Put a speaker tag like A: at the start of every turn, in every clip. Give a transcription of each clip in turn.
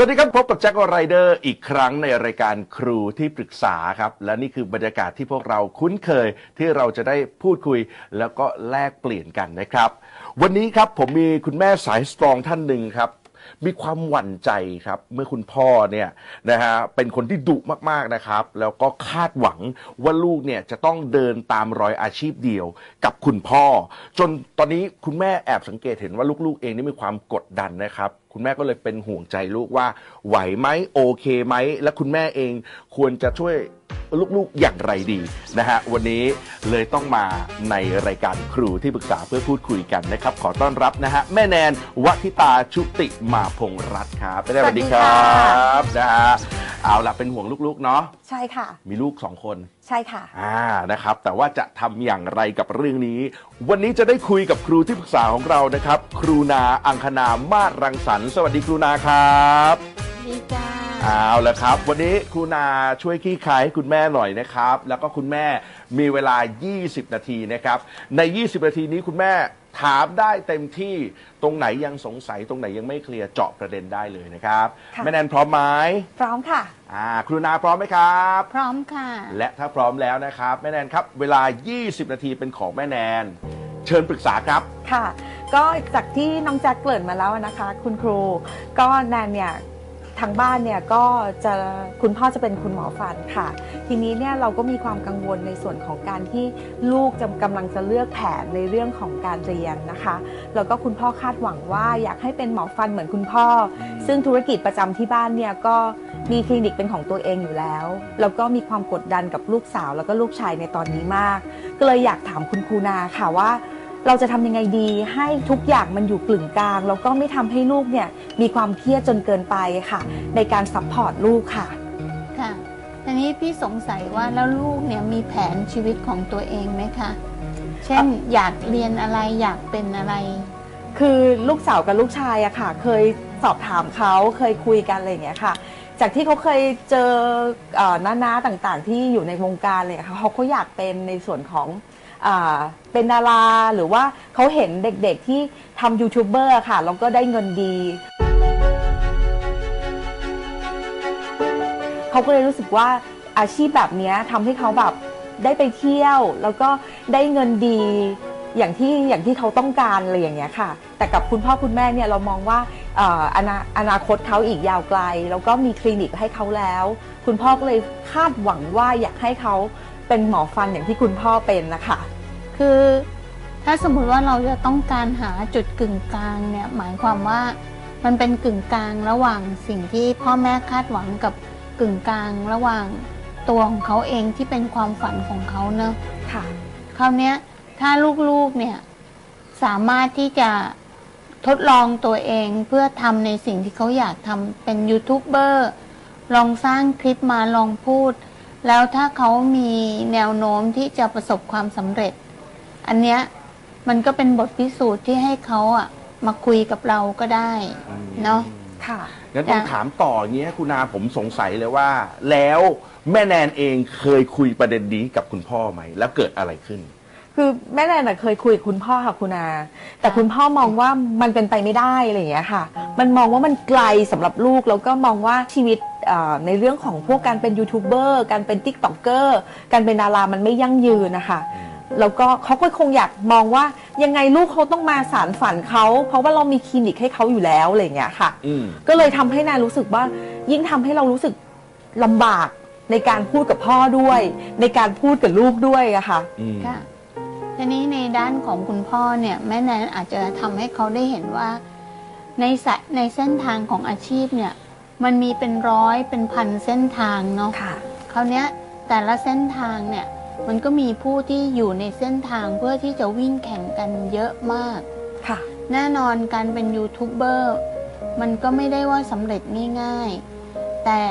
A: สวัสดีครับพบกับแจ็คไรเดอร์อีกครั้งในรายการครูที่ปรึกษาครับ และนี่คือบรรยากาศที่พวกเราคุ้นเคยที่เราจะได้พูดคุย แล้วก็แลกเปลี่ยนกันนะครับ วันนี้ครับผมมีคุณแม่สายสตรองท่านหนึ่งครับ มีความหวั่นใจครับ เมื่อคุณพ่อเนี่ยนะฮะเป็นคนที่ดุมากๆนะครับ แล้วก็คาดหวังว่าลูกเนี่ยจะต้องเดินตามรอยอาชีพเดียวกับคุณพ่อ จนตอนนี้คุณแม่แอบสังเกตเห็นว่าลูกๆ เองนี่มีความกดดันนะครับคุณแม่ก็เลยเป็นห่วงใจลูกว่า ไหวไหมโอเคไหม และคุณแม่เองควรจะช่วยลูกๆอย่างไรดีนะฮะวันนี้เลยต้องมาในรายการครูที่ปรึกษาเพื่อพูดคุยกันนะครับ ขอต้อนรับนะฮะแม่แนนวัทิตาชุติมาพงษ์รัตน์ครับแม่แนนสวัสดีครั
B: สวัสดีค่ะ
A: บนะฮะเอาล่ะเป็นห่วงลูกๆเนาะ
B: ใช่ค่ะ
A: มีลูกสองคน
B: ใช่ค่ะ
A: อ่านะครับ แต่ว่าจะทำอย่างไรกับเรื่องนี้ วันนี้จะได้คุยกับครูที่ปรึกษาของเรานะครับ ครูนาอังคณามาศรังสรรค์สวัสดีครูนาครับ
B: ดีจ้า
A: เอาละครับ วันนี้ครูนาช่วยขี้คายให้คุณแม่หน่อยนะครับ แล้วก็คุณแม่มีเวลา 20 นาทีนะครับ ใน 20 นาทีนี้คุณแม่ ถามได้เต็มที่ตรงไหนยังสงสัยตรงไหนยังไม่เคลียร์เจาะประเด็นได้เลยนะครับ
B: ค่ะ
A: แม่แนนพร้อมไหม
B: พร้อมค่ะ
A: อ่าครูนาพร้อมไหมครับ
B: พร้อมค่ะ
A: และถ้าพร้อมแล้วนะครับ แม่แนนครับ เวลา 20 นาทีเป็นของแม่แนน เชิญปรึกษาครับ
B: ค่ะ ก็จากที่น้องแจ็คเกริ่นมาแล้วนะคะ คุณครู ก็แนนเนี่ย ทางบ้านเนี่ยก็จะคุณพ่อจะเป็นคุณหมอฟันค่ะ ทีนี้เนี่ยเราก็มีความกังวลในส่วนของการที่ลูกจะกำลังจะเลือกแผนในเรื่องของการเรียนนะคะแล้วก็คุณพ่อคาดหวังว่าอยากให้เป็นหมอฟันเหมือนคุณพ่อ ซึ่งธุรกิจประจำที่บ้านเนี่ยก็มีคลินิกเป็นของตัวเองอยู่แล้ว แล้วก็มีความกดดันกับลูกสาวแล้วก็ลูกชายในตอนนี้มาก ก็เลยอยากถามคุณครูนาค่ะว่า เราจะทำยังไงดีให้ทุกอย่างมันอยู่กึ่งกลาง แล้วก็ไม่ทำให้ลูกเนี่ยมีความเครียดจนเกินไปค่ะ ในการ support ลูกค่ะ
C: ค่ะทีนี้พี่สงสัยว่าแล้วลูกเนี่ยมีแผนชีวิตของตัวเองไหมคะ เช่นอยากเรียนอะไรอยากเป็นอะไร
B: คือลูกสาวกับลูกชายอะค่ะ เคยสอบถามเขาเคยคุยกันอะไรอย่างเงี้ยค่ะ จากที่เขาเคยเจอเอ่อน้าๆต่างๆ ที่อยู่ในวงการเลยค่ะเขาก็อยากเป็นในส่วนของ อ่าเป็นดาราหรือว่าเขาเห็นเด็กๆที่ทำยูทูบเบอร์ค่ะแล้วก็ได้เงินดี เขาก็เลยรู้สึกว่าอาชีพแบบเนี้ยทำให้เขาแบบได้ไปเที่ยว แล้วก็ได้เงินดีอย่างที่อย่างที่เขาต้องการอะไรอย่างเงี้ยค่ะ แต่กับคุณพ่อคุณแม่เนี่ยเรามองว่าเอ่ออนาอนาคตเขาอีกยาวไกล แล้วก็มีคลินิกให้เขาแล้ว คุณพ่อก็เลยคาดหวังว่าอยากให้เขา เป็นหมอฟันอย่างที่คุณพ่อเป็นนะคะ
C: คือถ้าสมมุติว่าเราจะต้องการหาจุดกึ่งกลางเนี่ยหมายความว่ามันเป็นกึ่งกลางระหว่างสิ่งที่พ่อแม่คาดหวังกับกึ่งกลางระหว่างตัวของเขาเองที่เป็นความฝันของเขาเนอะ
B: ค่ะ
C: คราวเนี้ยถ้าลูกๆเนี่ยสามารถที่จะทดลองตัวเองเพื่อทำในสิ่งที่เขาอยากทำเป็นยูทูบเบอร์ลองสร้างคลิปมาลองพูด แล้วถ้าเขามีแนวโน้มที่จะประสบความสำเร็จ อันเนี้ยมันก็เป็นบทพิสูจน์ที่ให้เขาอะมาคุยกับเราก็ได้เนาะ
B: ค่ะ
A: งั้นต้อง
C: จ้ะ
A: ถามต่ออย่างเงี้ยคุณนาผมสงสัยเลยว่า แล้วแม่แนนเองเคยคุยประเด็นนี้กับคุณพ่อไหม แล้วเกิดอะไรขึ้น
B: คือแม่แนนน่ะเคยคุยกับคุณพ่อค่ะครูนา แต่คุณพ่อมองว่ามันเป็นไปไม่ได้อะไรอย่างเงี้ยค่ะ มันมองว่ามันไกลสำหรับลูกแล้วก็มองว่าชีวิตเอ่อ ในเรื่องของพวกการเป็นยูทูบเบอร์การเป็น TikToker การเป็นดารามันไม่ยั่งยืนนะคะแล้วก็เขาก็คงอยากมองว่ายังไงลูกเขาต้องมาสานฝันเขา เพราะว่าเรามีคลินิกให้เขาอยู่แล้วอะไรอย่างเงี้ยค่ะ
A: อืม
B: ก็เลยทำให้แนนรู้สึกว่า ยิ่งทำให้เรารู้สึกลำบากในการพูดกับพ่อด้วย ในการพูดกับลูกด้วยอะค่ะ
A: อืม
C: ค่ะทีนี้ในด้านของคุณพ่อเนี่ยแม่แนนอาจจะทำให้เขาได้เห็นว่า ในสายในเส้นทางของอาชีพเนี่ย มันมีเป็นร้อยเป็นพันเส้นทางเนาะ
B: ค่ะ
C: คราวเนี้ยแต่ละเส้นทางเนี่ยมันก็มีผู้ที่อยู่ในเส้นทางเพื่อที่จะวิ่งแข่งกันเยอะมาก
B: ค่ะ
C: แน่นอนการเป็นยูทูบเบอร์มันก็ไม่ได้ว่าสำเร็จง่ายๆ แต่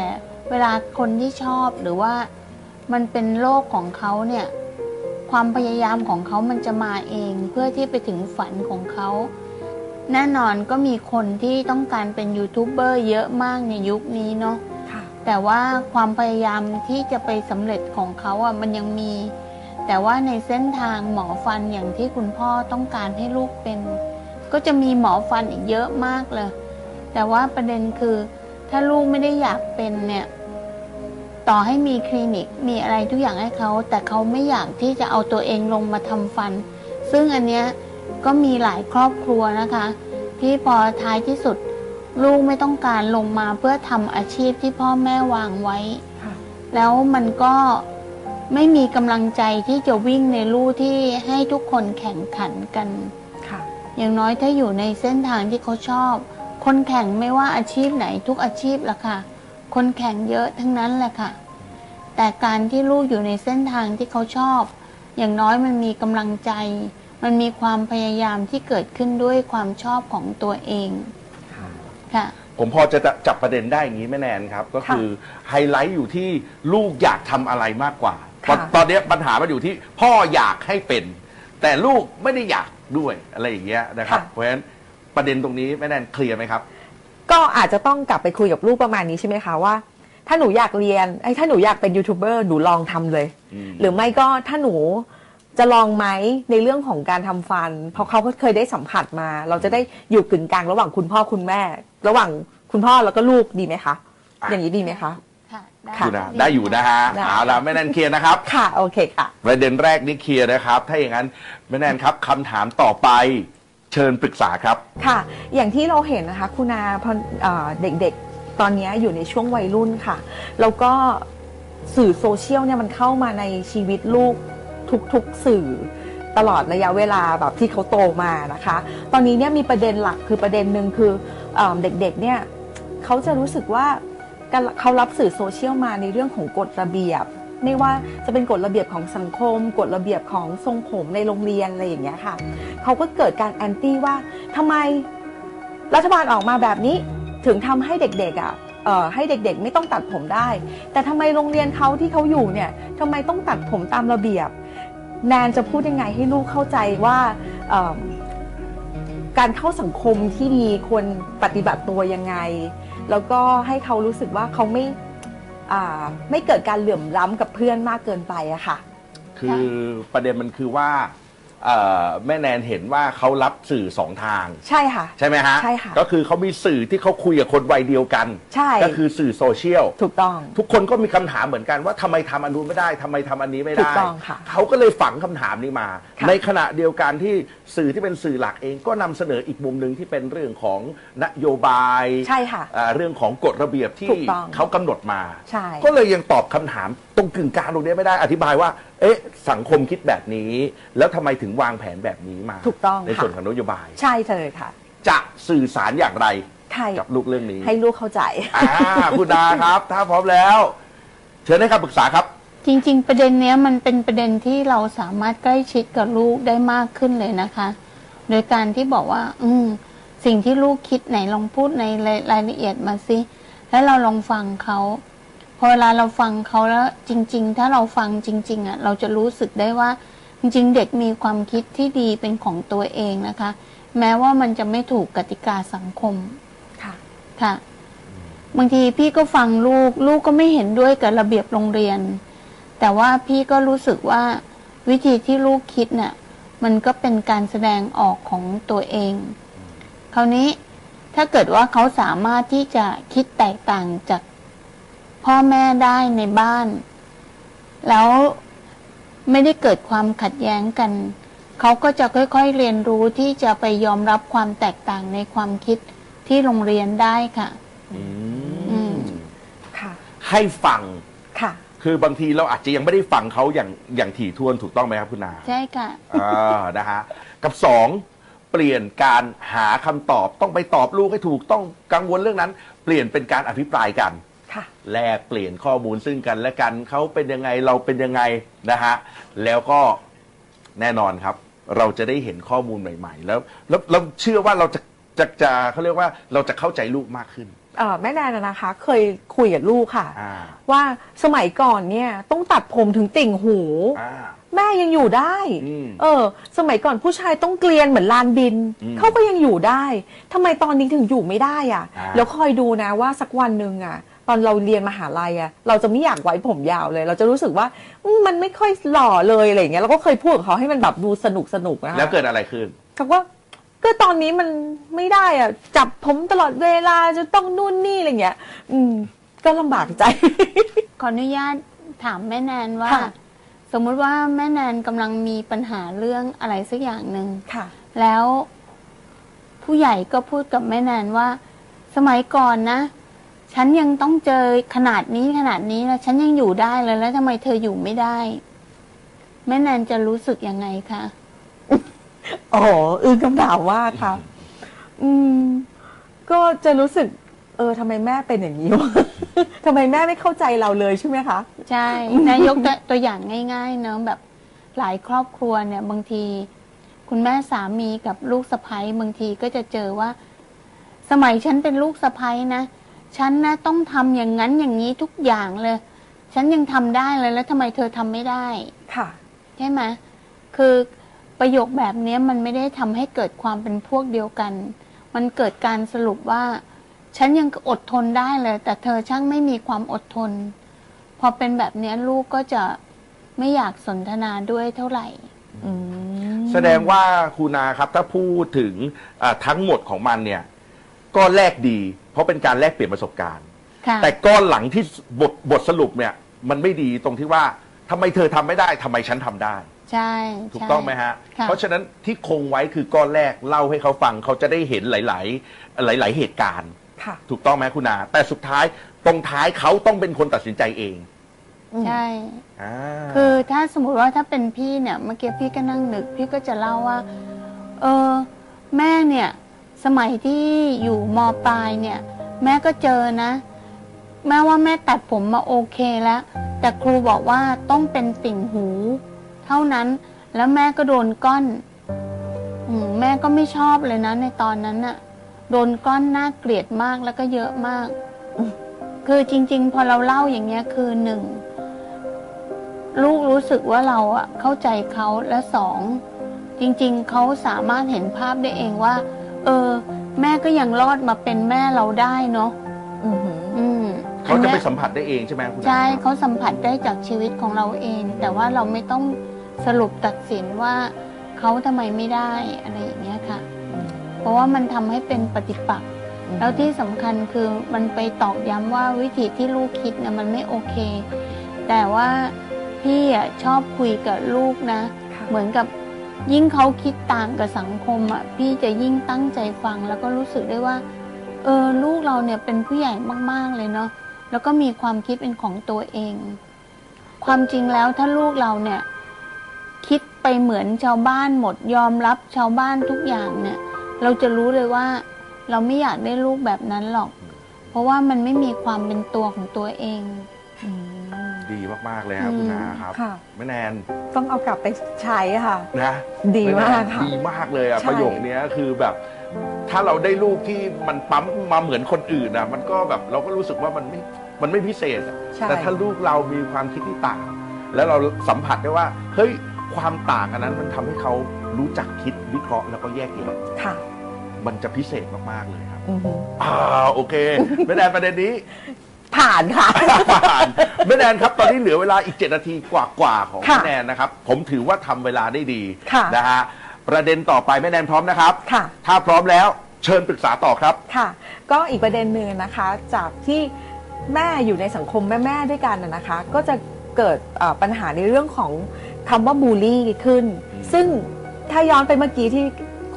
C: เวลาคนที่ชอบหรือว่ามันเป็นโลกของเขาเนี่ย ความพยายามของเขามันจะมาเองเพื่อที่ไปถึงฝันของเขา แน่นอนก็มีคนที่ต้องการเป็นยูทูบเบอร์เยอะมากในยุคนี้เนาะ
B: ค่ะ
C: แต่ว่าความพยายามที่จะไปสำเร็จของเขาอะมันยังมี แต่ว่าในเส้นทางหมอฟันอย่างที่คุณพ่อต้องการให้ลูกเป็น ก็จะมีหมอฟันอีกเยอะมากเลย แต่ว่าประเด็นคือ ถ้าลูกไม่ได้อยากเป็นเนี่ย ต่อให้มีคลินิกมีอะไรทุกอย่างให้เขา แต่เขาไม่อยากที่จะเอาตัวเองลงมาทำฟัน ซึ่งอันเนี้ย ก็มีหลายครอบครัวนะคะ ที่พอท้ายที่สุด ลูกไม่ต้องการลงมาเพื่อทำอาชีพที่พ่อแม่วางไว้
B: ค่ะ
C: แล้วมันก็ไม่มีกำลังใจที่จะวิ่งในลู่ที่ให้ทุกคนแข่งขันกัน
B: ค่ะ
C: อย่างน้อยถ้าอยู่ในเส้นทางที่เขาชอบ คนแข่งไม่ว่าอาชีพไหนทุกอาชีพละค่ะ คนแข่งเยอะทั้งนั้นแหละค่ะ แต่การที่ลูกอยู่ในเส้นทางที่เขาชอบ อย่างน้อยมันมีกำลังใจ มันมีความพยายามที่เกิดขึ้นด้วยความชอบของตัวเอง
B: ค่ะ
C: ค่ะ
A: ผมพอจะจับประเด็นได้อย่างนี้แม่แนนครับ ก็คือไฮไลท์อยู่ที่ลูกอยากทำอะไรมากกว่า
B: ค่ะ
A: ตอนตอนนี้ปัญหามันอยู่ที่พ่ออยากให้เป็น แต่ลูกไม่ได้อยากด้วยอะไรอย่างเงี้ยนะครับเพราะฉะนั้นประเด็นตรงนี้แม่แนนเคลียร์ไหมครับ
B: ก็อาจจะต้องกลับไปคุยกับลูกประมาณนี้ใช่ไหมคะว่า ถ้าหนูอยากเรียนไอ้ยถ้าหนูอยากเป็นยูทูบเบอร์หนูลองทำเลย
A: อืม
B: หรือไม่ก็ถ้าหนู จะลองไหมในเรื่องของการทำฟัน เพราะเขาก็เคยได้สัมผัสมา เราจะได้อยู่กึ่งกลางระหว่างคุณพ่อคุณแม่ ระหว่างคุณพ่อแล้วก็ลูกดีไหมคะ อย่างนี้ดีไหมคะ
C: ค่ะ
A: อยู่นะได้อยู่นะฮะ
B: ได้
A: เอาละแม่แนนเคลียร์นะครับ
B: ค่ะ โอเคค่ะ
A: ประเด็นแรกนี่เคลียร์นะครับ ถ้าอย่างนั้นแม่แนนครับคำถามต่อไปเชิญปรึกษาครับ
B: ค่ะ อย่างที่เราเห็นนะคะ คุณอาพอเอ่อเด็กๆ ตอนนี้อยู่ในช่วงวัยรุ่นค่ะ แล้วก็สื่อโซเชียลเนี่ยมันเข้ามาในชีวิตลูก ทุกๆสื่อตลอดระยะเวลาแบบที่เขาโตมานะคะ ตอนนี้เนี่ยมีประเด็นหลักคือประเด็นหนึ่งคือเอเด็กๆเนี่ยเขาจะรู้สึกว่าการเขารับสื่อโซเชียลมาในเรื่องของกฎระเบียบ ไม่ว่าจะเป็นกฎระเบียบของสังคม กฎระเบียบของทรงผมในโรงเรียนอะไรอย่างเงี้ยค่ะเขาก็เกิดการแอนตี้ว่าทำไมรัฐบาลออกมาแบบนี้ถึงทำให้เด็กๆอะให้เด็กๆ ไม่ต้องตัดผมได้ แต่ทำไมโรงเรียนเขาที่เขาอยู่เนี่ยทำไมต้องตัดผมตามระเบียบ แนนจะพูดยังไงให้ลูกเข้าใจว่าเอิ่มการเข้าสังคมที่ดีควรปฏิบัติตัวยังไง แล้วก็ให้เขารู้สึกว่าเขาไม่อ่าไม่เกิดการเหลื่อมล้ำกับเพื่อนมากเกินไปอะค่ะ
A: คือประเด็นมันคือว่า เอ่อแม่แนนเห็นว่าเขารับสื่อสองทาง
B: ใช่ค่ะ
A: ใช่ไหมฮะ
B: ใช่ค่ะ
A: ก็คือเขามีสื่อที่เขาคุยกับคนวัยเดียวกัน
B: ใช่
A: ก็คือสื่อโซเชียล
B: ถูกต้อง
A: ทุกคนก็มีคำถามเหมือนกันว่าทำไมทำอันนู้นไม่ได้ทำไมทำอันนี้ไม่
B: ถู
A: ได้
B: กต้องค่ะ
A: เขาก็เลยฝังคำถามนี้มา
B: ค่ะ
A: ในขณะเดียวกันที่สื่อที่เป็นสื่อหลักเองก็นำเสนออีกมุมหนึ่งที่เป็นเรื่องของนโยบาย
B: ใช่ค่ะ
A: อ่าเรื่องของกฎระเบียบที่
B: ถูกต้อง
A: เขากำหนดมา
B: ใช่
A: ก็เลยยังตอบคำถามตรงกึ่งกลางตรงนี้ไม่ได้อธิบายว่าเอ๊ะสังคมคิดแบบนี้ แล้วทำไมถึงวางแผนแบบนี้มา
B: ถูกต้อง
A: ใน
B: ค่ะ
A: ส่วนของนโยบาย
B: ใช่เลยค่ะ
A: จะสื่อสารอย่างไร
B: ใช่
A: กับลูกเรื่องนี้
B: ให้ลูกเข้าใจ
A: อ่าคุณดาครับ ถ้าพร้อมแล้ว เชิญให้คำปรึกษาครับ
C: จริงๆ ประเด็นเนี้ยมันเป็นประเด็นที่เราสามารถใกล้ชิดกับลูกได้มากขึ้นเลยนะคะ โดยการที่บอกว่า อืมสิ่งที่ลูกคิดไหนลองพูดในรายรายละเอียดมาสิแล้วเราลองฟังเขา พอเวลาเราฟังเขาแล้วจริง ๆ ถ้าเราฟังจริง ๆอะเราจะรู้สึกได้ว่า จริง ๆ เด็กมีความคิดที่ดีเป็นของตัวเองนะคะ แม้ว่ามันจะไม่ถูกกติกาสังคม
B: ค่ะ
C: ค่ะ บางทีพี่ก็ฟังลูก ลูกก็ไม่เห็นด้วยกับระเบียบโรงเรียน แต่ว่าพี่ก็รู้สึกว่าวิธีที่ลูกคิดเนี่ยมันก็เป็นการแสดงออกของตัวเอง คราวนี้ถ้าเกิดว่าเขาสามารถที่จะคิดแตกต่างจาก พ่อแม่ได้ในบ้าน แล้วไม่ได้เกิดความขัดแย้งกัน เขาก็จะค่อยๆเรียนรู้ที่จะไปยอมรับความแตกต่างในความคิดที่โรงเรียนได้ค่ะอืม
B: ค่ะ
A: ให้ฟัง
B: ค่ะ
A: คือบางทีเราอาจจะยังไม่ได้ฟังเขาอย่างอย่างถี่ถ้วนถูกต้องไหมครับคุณนา
C: ใช่ค่ะ
A: อ่านะฮะกับสองเปลี่ยนการหาคำตอบต้องไปตอบลูกให้ถูกต้องกังวลเรื่องนั้น เปลี่ยนเป็นการอภิปรายกัน
B: ค่ะ
A: แลกเปลี่ยนข้อมูลซึ่งกันและกันเขาเป็นยังไงเราเป็นยังไงนะฮะแล้วก็แน่นอนครับ เราจะได้เห็นข้อมูลใหม่ ๆ แล้วแล้วเราเชื่อว่าเราจะจะจะเขาเรียกว่าเราจะเข้าใจลูกมากขึ้น
B: เอ่อแม่แนนนะนะคะ เคยคุยกับลูกค่ะ
A: อ่า
B: ว่าสมัยก่อนเนี่ยต้องตัดผมถึงติ่งหู
A: อ่า
B: แม่ยังอยู่ได้
A: อืม
B: เออ สมัยก่อนผู้ชายต้องเกลียนเหมือนลานบิน
A: อืม
B: เขาก็ยังอยู่ได้ทำไมตอนนี้ถึงอยู่ไม่ได้อะ
A: อ่า
B: แล้วคอยดูนะว่าสักวันหนึ่งอะ ตอนเราเรียนมหาลัยอะเราจะไม่อยากไว้ผมยาวเลย เราจะรู้สึกว่าอืมมันไม่ค่อยหล่อเลยอะไรอย่างเงี้ยเราก็เคยพูดกับเขาให้มันแบบดูสนุกสนุกนะคะ
A: แล้วเกิดอะไรขึ้น
B: เขาก็ก็ตอนนี้มันไม่ได้อะจับผมตลอดเวลาจะต้องนู่นนี่อะไรเงี้ย อืม ก็ลำบากใจ
C: ขออนุญาตถามแม่แนนว่า
B: ค่ะ
C: สมมุติว่าแม่แนนกำลังมีปัญหาเรื่องอะไรสักอย่างหนึ่ง
B: ค่ะ
C: แล้วผู้ใหญ่ก็พูดกับแม่แนนว่า สมัยก่อนนะ ฉันยังต้องเจอขนาดนี้ขนาดนี้นะฉันยังอยู่ได้เลยแล้วทำไมเธออยู่ไม่ได้ แม่แนนจะรู้สึกยังไงคะ
B: อ๋ออึ้งคำถามว่าค่ะ อืม ก็จะรู้สึก เออทำไมแม่เป็นอย่างนี้วะทำไมแม่ไม่เข้าใจเราเลยใช่ไหมคะ
C: ใช่นายกตัวตัวอย่างง่าย ๆ เนอะแบบหลายครอบครัวเนี่ย บางที คุณแม่สามีกับลูกสะใภ้บางทีก็จะเจอว่า สมัยฉันเป็นลูกสะใภ้นะ ฉันนะต้องทำอย่างนั้นอย่างนี้ทุกอย่างเลย ฉันยังทำได้เลยแล้วทำไมเธอทำไม่ได้
B: ค่ะ
C: ใช่ไหมคือประโยคแบบเนี้ยมันไม่ได้ทำให้เกิดความเป็นพวกเดียวกัน มันเกิดการสรุปว่า ฉันยังอดทนได้เลย แต่เธอช่างไม่มีความอดทน พอเป็นแบบเนี้ยลูกก็จะไม่อยากสนทนาด้วยเท่าไหร่
B: อืม
A: แสดงว่าครูนาครับถ้าพูดถึงอ่าทั้งหมดของมันเนี่ย ก็แลกดี เพราะเป็นการแลกเปลี่ยนประสบการณ์
C: ค่ะ
A: แต่ก้อนหลังที่บทบทสรุปเนี่ย มันไม่ดีตรงที่ว่าทำไมเธอทำไม่ได้ทำไมฉันทำได้
C: ใช่
A: ถูก
C: ใช่
A: ต้องไหมฮะ
C: ค่ะ
A: เพราะฉะนั้นที่คงไว้คือก้อนแรกเล่าให้เขาฟังเขาจะได้เห็นหลาย ๆ หลาย ๆ เหตุการณ์
B: ค่ะ
A: ถูกต้องไหมคุณนาแต่สุดท้ายตรงท้ายเขาต้องเป็นคนตัดสินใจเอง
C: ใช่
A: อ่า
C: คือถ้าสมมติว่าถ้าเป็นพี่เนี่ยเมื่อกี้พี่ก็นั่งนึก พี่ก็จะเล่าว่า เออแม่เนี่ย สมัยที่อยู่มปลายเนี่ย แม่ก็เจอนะ แม่ว่าแม่ตัดผมมาโอเคแล้ว แต่ครูบอกว่าต้องเป็นติ่งหู เท่านั้นแล้วแม่ก็โดนก้อนอมแม่ก็ไม่ชอบเลยนะ ในตอนนั้นน่ะ โดนก้อนน่าเกลียดมากแล้วก็เยอะมาก คือจริง ๆ พอเราเล่าอย่างเงี้ยคือหนึ่งลูกรู้สึกว่าเราอะเข้าใจเขาและสองจริง ๆเขาสามารถเห็นภาพได้เองว่า เออ แม่ก็ยังรอดมาเป็นแม่เราได้เนาะ
B: อือหือ
C: อืม
A: เขาจะไป
C: อันนี้ย
A: สัมผัสได้เองใช่ไหมคุณนา
C: ใช่เขาสัมผัสได้จากชีวิตของเราเอง แต่ว่าเราไม่ต้องสรุปตัดสินว่าเขาทำไมไม่ได้อะไรอย่างเงี้ยค่ะ เพราะว่ามันทำให้เป็นปฏิปักษ์แล้วที่สำคัญคือมันไปตอกย้ำว่าวิธีที่ลูกคิดนะมันไม่โอเค แต่ว่าพี่อะชอบคุยกับลูกนะ
B: ค่ะ
C: เหมือนกับ ยิ่งเขาคิดต่างกับสังคมอะพี่จะยิ่งตั้งใจฟังแล้วก็รู้สึกได้ว่า เออลูกเราเนี่ยเป็นผู้ใหญ่มากๆเลยเนาะแล้วก็มีความคิดเป็นของตัวเอง ความจริงแล้วถ้าลูกเราเนี่ย คิดไปเหมือนชาวบ้านหมดยอมรับชาวบ้านทุกอย่างเนี่ย เราจะรู้เลยว่า เราไม่อยากได้ลูกแบบนั้นหรอก เพราะว่ามันไม่มีความเป็นตัวของตัวเอง
B: อืม
A: ดีมาก ๆ เลยครับคุณนาครับ
B: ค่ะ
A: แม่แนน
B: ต้องเอากลับไปใช้ค่ะ
A: นะ
B: ดีมาก
A: แนน
B: ค่ะ
A: ดีมากเลยอะ
B: ใช่
A: ประโยคเนี้ยคือแบบ ถ้าเราได้ลูกที่มันปั๊มมาเหมือนคนอื่นอะมันก็แบบเราก็รู้สึกว่ามันไม่มันไม่พิเศษอะ
B: ใช่
A: แต่ถ้าลูกเรามีความคิดที่ต่าง แล้วเราสัมผัสได้ว่า เฮ้ย ความต่างอันนั้นมันทำให้เขารู้จักคิดวิเคราะห์แล้วก็แยกแยะ
B: ค่ะ
A: มันจะพิเศษมาก ๆ เลยครับ
B: อือหือ
A: อ่า โอเคแม่แนนประเด็นนี้
B: ผ่านค่ะ
A: ผ่านแม่แนนครับตอนนี้เหลือเวลาอีก 7 นาทีกว่าๆของ
B: ค่ะ
A: แม่แนนนะครับ ผมถือว่าทำเวลาได้ดี
B: ค่ะ
A: นะฮะประเด็นต่อไปแม่แนนพร้อมนะครับ
B: ค่ะ
A: ถ้าพร้อมแล้วเชิญปรึกษาต่อครับ
B: ค่ะ ก็อีกประเด็นหนึ่งนะคะ จากที่แม่อยู่ในสังคมแม่ๆด้วยกันนะนะคะ ก็จะเกิดเอ่อปัญหาในเรื่องของคำว่าบูลลี่ขึ้น
A: อืม
B: ซึ่งถ้าย้อนไปเมื่อกี้ที่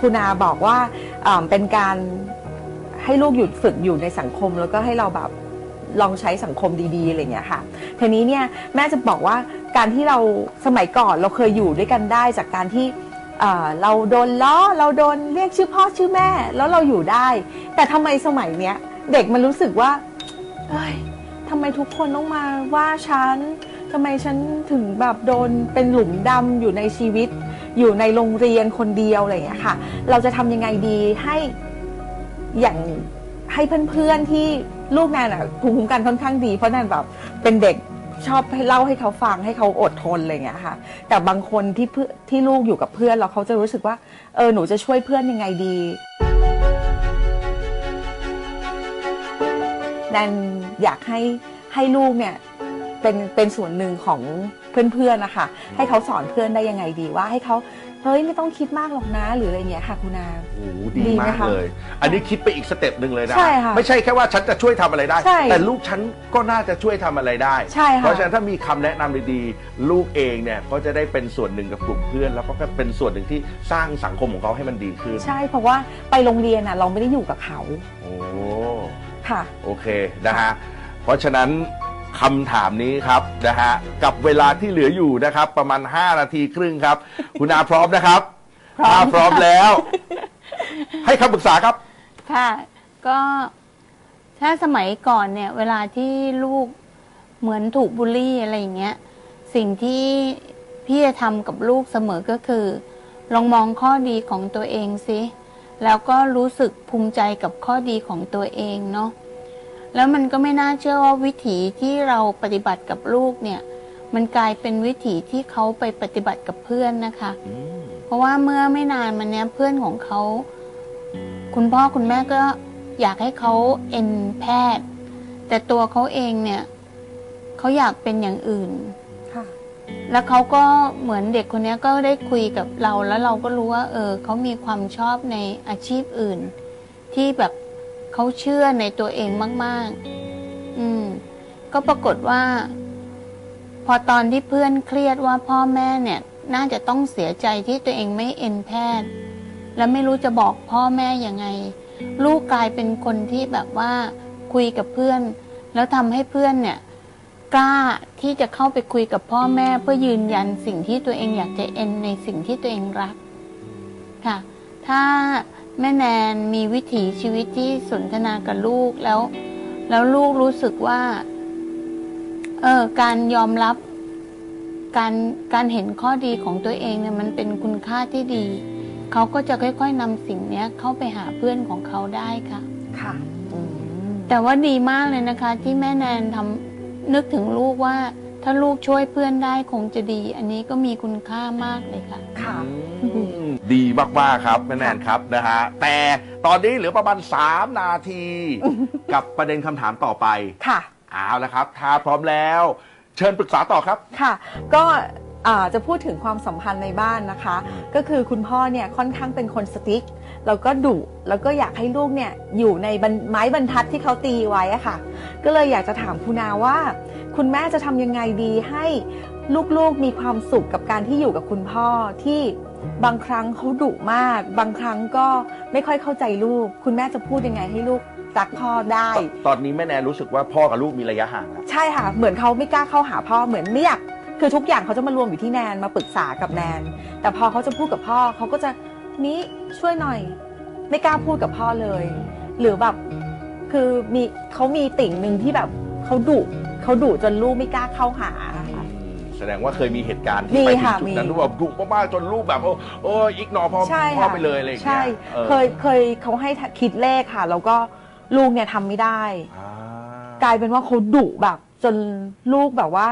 B: คุณอาบอกว่าเอ่อเป็นการให้ลูกหยุดฝึกอยู่ในสังคมแล้วก็ให้เราแบบ ลองใช้สังคมดีๆอะไรอย่างเงี้ยค่ะทีนี้เนี่ยแม่จะบอกว่าการที่เราสมัยก่อนเราเคยอยู่ด้วยกันได้จากการที่เอ่อเราโดนล้อเราโดนเรียกชื่อพ่อชื่อแม่แล้วเราอยู่ได้ แต่ทำไมสมัยเนี้ยเด็กมันรู้สึกว่าเอ้ยทำไมทุกคนต้องมาว่าฉันทำไมฉันถึงแบบโดนเป็นหลุมดำอยู่ในชีวิต อยู่ในโรงเรียนคนเดียวอะไรอย่างเงี้ยค่ะ เราจะทำยังไงดีให้อย่างให้เพื่อนๆที่ ลูกแนนอะภูมิคุ้มกันค่อนข้างดีเพราะแนนแบบเป็นเด็กชอบให้เล่าให้เขาฟังให้เขาอดทนอะไรเงี้ยค่ะ แต่บางคนที่เพื่อที่ลูกอยู่กับเพื่อนแล้วเขาจะรู้สึกว่าเออหนูจะช่วยเพื่อนยังไงดีแนนอยากให้ให้ลูกเนี่ยเป็นเป็นส่วนหนึ่งของเพื่อนๆนะคะให้เขาสอนเพื่อนได้ยังไงดีว่าให้เขา เฮ้ยไม่ต้องคิดมากหรอกนะหรืออะไรเงี้ยค่ะคุณอา
A: โอ้โหดี
B: ดีไหม
A: มาก
B: คะ
A: เลย อันนี้คิดไปอีกสเต็ปหนึ่งเลยนะ
B: ใช่ค่ะ
A: ไม่ใช่แค่ว่าฉันจะช่วยทำอะไรได้
B: ใช่
A: แต่ลูกฉันก็น่าจะช่วยทำอะไรได้
B: ใช่ค่ะ
A: เพราะฉะนั้นถ้ามีคำแนะนำดีๆ ลูกเองเนี่ยก็จะได้เป็นส่วนหนึ่งกับกลุ่มเพื่อน แล้วก็เป็นส่วนหนึ่งที่สร้างสังคมของเขาให้มันดีขึ้น
B: ใช่เพราะว่าไปโรงเรียนอะเราไม่ได้อยู่กับเขา
A: โอ้
B: ค่ะ
A: โอเคนะฮะ เพราะฉะนั้น คำถามนี้ครับนะฮะกับเวลาที่เหลืออยู่นะครับ ประมาณ 5 นาทีครึ่งครับ คุณอาพร้อมนะครับ
B: พร้อม
A: ถ้าพร้อมแล้ว ให้คำปรึกษาครับ
C: ค่ะ ก็ถ้าสมัยก่อนเนี่ย เวลาที่ลูกเหมือนถูกบูลลี่อะไรอย่างเงี้ย สิ่งที่พี่จะทำกับลูกเสมอก็คือ ลองมองข้อดีของตัวเองสิ แล้วก็รู้สึกภูมิใจกับข้อดีของตัวเองเนาะ แล้วมันก็ไม่น่าเชื่อว่าวิถีที่เราปฏิบัติกับลูกเนี่ย มันกลายเป็นวิถีที่เขาไปปฏิบัติกับเพื่อนนะคะ เพราะว่าเมื่อไม่นานมาเนี้ยเพื่อนของเขา คุณพ่อคุณแม่ก็อยากให้เขาเอ็นแพทย์ แต่ตัวเขาเองเนี่ยเขาอยากเป็นอย่างอื่น
B: ค่ะ
C: แล้วเขาก็เหมือนเด็กคนเนี้ยก็ได้คุยกับเราแล้วเราก็รู้ว่า เออเขามีความชอบในอาชีพอื่น ที่แบบ เขาเชื่อในตัวเองมาก ๆ อืม ก็ปรากฏว่า พอตอนที่เพื่อนเครียดว่าพ่อแม่เนี่ย น่าจะต้องเสียใจที่ตัวเองไม่เอ็นแพทย์ และไม่รู้จะบอกพ่อแม่ยังไง ลูกกลายเป็นคนที่แบบว่าคุยกับเพื่อน แล้วทำให้เพื่อนเนี่ย กล้าที่จะเข้าไปคุยกับพ่อแม่เพื่อยืนยันสิ่งที่ตัวเองอยากจะเอ็นในสิ่งที่ตัวเองรัก ค่ะ ถ้า แม่แนนมีวิถีชีวิตที่สนทนากับลูกแล้ว แล้วลูกรู้สึกว่า เออการยอมรับ การการเห็นข้อดีของตัวเองเนี่ยมันเป็นคุณค่าที่ดี เขาก็จะค่อยๆนำสิ่งเนี้ยเข้าไปหาเพื่อนของเขาได้ค่ะ
B: ค่ะอืม
C: แต่ว่าดีมากเลยนะคะ ที่แม่แนนทำนึกถึงลูกว่า ถ้าลูกช่วยเพื่อนได้คงจะดี อันนี้ก็มีคุณค่ามากเลยค่ะ
B: ค่ะ
A: อืมดีมากๆครับแม่แนนครับนะฮะแต่ตอนนี้เหลือประมาณ 3 นาที กับประเด็นคำถามต่อไป
B: ค่ะ
A: เอาละครับ ถ้าพร้อมแล้ว เชิญปรึกษาต่อครับ
B: ค่ะ ก็อ่าจะพูดถึงความสัมพันธ์ในบ้านนะคะ ก็คือคุณพ่อเนี่ยค่อนข้างเป็นคนสติ๊กแล้วก็ดุแล้วก็อยากให้ลูกเนี่ยอยู่ในบรรไม้บรรทัดที่เขาตีไว้อะค่ะ ก็เลยอยากจะถามคุณนาว่า คุณแม่จะทำยังไงดีให้ลูกๆมีความสุขกับการที่อยู่กับคุณพ่อที่บางครั้งเขาดุมาก บางครั้งก็ไม่ค่อยเข้าใจลูก คุณแม่จะพูดยังไงให้ลูกรักพ่อได้
A: ตอนนี้แม่แนนรู้สึกว่าพ่อกับลูกมีระยะห่างแล้ว
B: ใช่ค่ะ เหมือนเขาไม่กล้าเข้าหาพ่อเหมือนไม่อยากคือทุกอย่างเขาจะมารวมอยู่ที่แนนมาปรึกษากับแนน แต่พอเขาจะพูดกับพ่อเขาก็จะนี้ช่วยหน่อย ไม่กล้าพูดกับพ่อเลย หรือแบบคือมีเขามีติ่งหนึ่งที่แบบเขาดุ เขาดุจนลูกไม่กล้าเข้าหาค่ะ
A: แสดงว่าเคยมีเหตุการณ์
B: มี
A: ที่ไปถึง
B: ค่ะ
A: จุด
B: มี
A: นั้นที่แบบดุมากๆจนลูกแบบโอ้โอ้อีกนอพ่อ
B: ใช่
A: พ่อ
B: ค่ะ
A: ไปเลยอะไรอย่างเงี้
B: ใช่
A: ยออ
B: เคยเคยเขาให้คิดเลขค่ะ แล้วก็ลูกเนี่ยทำไม่ได้
A: อ่
B: กลายเป็นว่าเขาดุแบบ จนลูกแบบว่า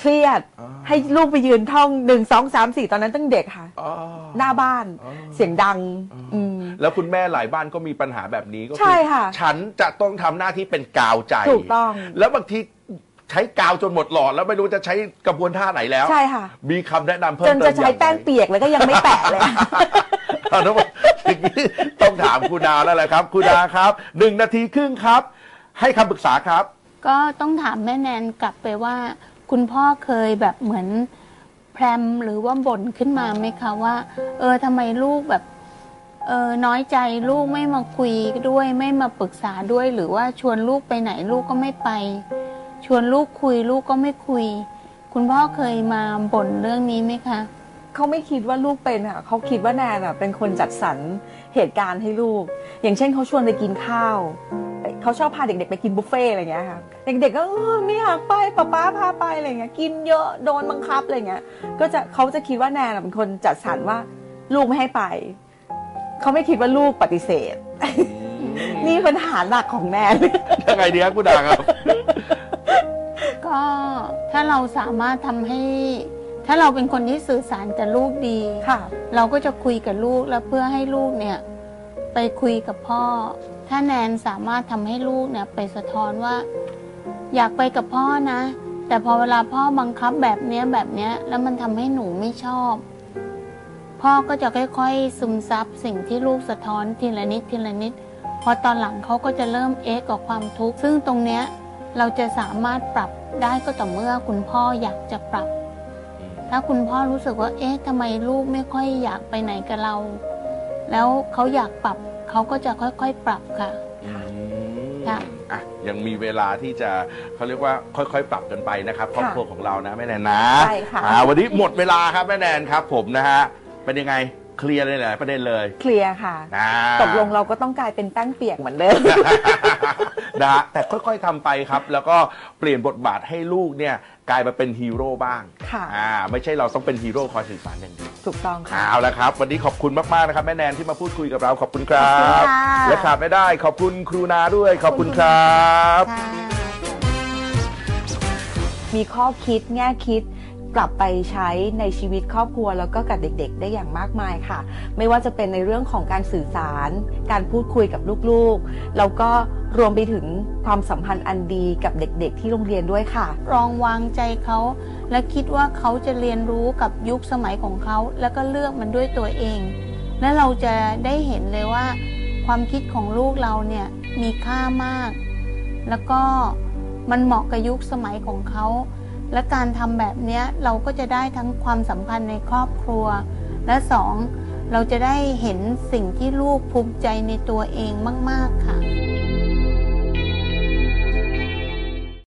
B: เครียด
A: อ่า
B: ให้ลูกไปยืนท่องหนึ่งสองสามสี่ตอนนั้นตั้งเด็กค่ะ
A: อ๋อ
B: หน้าบ้าน
A: อ๋อ
B: เสียงดัง
A: อ๋ออื
B: อืม
A: แล้วคุณแม่หลายบ้านก็มีปัญหาแบบนี้ก็
B: ใช่ค่ะ
A: ฉันจะต้องทำหน้าที่เป็นกาวใจ
B: ถูกต้อง
A: แล้วบางทีใช้กาวจนหมดหลอด แล้วไม่รู้จะใช้กระบวนท่าไหนแล้ว
B: ใช่ค่ะ
A: มีคำแนะนำเพิ่ม
B: จน
A: เติม
B: จะใช้แป้ง
A: อย่างไร
B: เปียกแล้วก็ยังไม่แปะเลย
A: เอาละอย่างนี้ต้องถามคุณดาแล้วแหละครับคุณดาครับหนึ่งนาทีครึ่งครับ ให้คำปรึกษาครับ
C: ก็ต้องถามแม่แนนกลับไปว่า คุณพ่อเคยแบบเหมือนแพรมหรือว่าบ่นขึ้นมาไหมคะว่า เออทำไมลูกแบบเออน้อยใจลูกไม่มาคุยด้วย ไม่มาปรึกษาด้วย หรือว่าชวนลูกไปไหนลูกก็ไม่ไป ชวนลูกคุยลูกก็ไม่คุย คุณพ่อเคยมาบ่นเรื่องนี้ไหมคะ
B: เขาไม่คิดว่าลูกเป็นอะเขาคิดว่าแนนอะเป็นคนจัดสรรเหตุการณ์ให้ลูก อย่างเช่นเขาชวนไปกินข้าวเขาชอบพาเด็กๆไปกินบุฟเฟ่ต์อะไรเงี้ยค่ะเด็กๆก็เออไม่อยากไปป๊าป๊าพาไปอะไรเงี้ยกินเยอะโดนบังคับอะไรเงี้ยก็จะเขาจะคิดว่าแนนอะเป็นคนจัดสรรว่าลูกไม่ให้ไปเขาไม่คิดว่าลูกปฏิเสธ นี่ปัญหาหนักของแนน
A: ยังไงดีครับคุณดาครับ
C: ก็ถ้าเราสามารถทำให้ ถ้าเราเป็นคนที่สื่อสารกับลูกดี
B: ค่ะ
C: เราก็จะคุยกับลูกแล้วเพื่อให้ลูกเนี่ย ไปคุยกับพ่อ ถ้าแนนสามารถทำให้ลูกเนี่ย ไปสะท้อนว่า อยากไปกับพ่อนะแแต่พอเวลาพ่อบังคับแบบเนี้ยแบบเนี้ย แล้วมันทำให้หนูไม่ชอบ พ่อก็จะค่อยๆซึมซับสิ่งที่ลูกสะท้อนทีละนิดทีละนิด พอตอนหลังเขาก็จะเริ่มเอ๊ะกับความทุกข์ ซึ่งตรงเนี้ยเราจะสามารถปรับได้ก็ต่อเมื่อคุณพ่ออยากจะปรับ ถ้าคุณพ่อรู้สึกว่า เอ๊ะทำไมลูกไม่ค่อยอยากไปไหนกับเรา แล้วเขาอยากปรับเขาก็จะค่อยๆ ปรับค่ะ
A: อืม
C: ค่ะ
A: อะ ยังมีเวลาที่จะเขาเรียกว่าค่อยๆ ปรับกันไปนะครับครอบครัวของเรานะแม่แนนนะ
B: ใช่ค่ะ
A: อ่าวันนี้หมดเวลาครับแม่แนนครับ ผมนะฮะเป็นยังไงเคลียร์เลยหลายประเด็นเลย
B: เคลียร์ค่ะ
A: อ่า
B: ตกลงเราก็ต้องกลายเป็นแป้งเปียกเหมือนเดิม
A: นะฮะแต่ค่อยๆทำไปครับ แล้วก็เปลี่ยนบทบาทให้ลูกเนี่ย กลายมาเป็นฮีโร่บ้าง
B: ค่ะ
A: อ่าไม่ใช่เราต้องเป็นฮีโร่คอยสื่อสารอย่างเดียว
B: ถูกต้องค่ะ
A: เอาละครับ วันนี้ขอบคุณมาก ๆ นะครับ แม่แนนที่มาพูดคุยกับเราขอบคุณครั
B: ขอบคุณ
A: บ
B: ค่ะ
A: และขาดไม่ได้ขอบคุณครูนาด้วยขอบคุณครับ
C: ค่ะ
B: มีข้อคิดแง่คิด กลับไปใช้ในชีวิตครอบครัวแล้วก็กับเด็กๆ ได้อย่างมากมายค่ะ ไม่ว่าจะเป็นในเรื่องของการสื่อสาร การพูดคุยกับลูกๆ แล้วก็รวมไปถึงความสัมพันธ์อันดีกับเด็กๆ ที่โรงเรียนด้วยค่ะ
C: ลองวางใจเขา และคิดว่าเขาจะเรียนรู้กับยุคสมัยของเขา แล้วก็เลือกมันด้วยตัวเอง และเราจะได้เห็นเลยว่า ความคิดของลูกเราเนี่ยมีค่ามาก แล้วก็มันเหมาะกับยุคสมัยของเขา และการทำแบบนี้เราก็จะได้ทั้งความสัมพันธ์ในครอบครัว และสองเราจะได้เห็นสิ่งที่ลูกภูมิใจในตัวเองมาก ๆ ค่ะ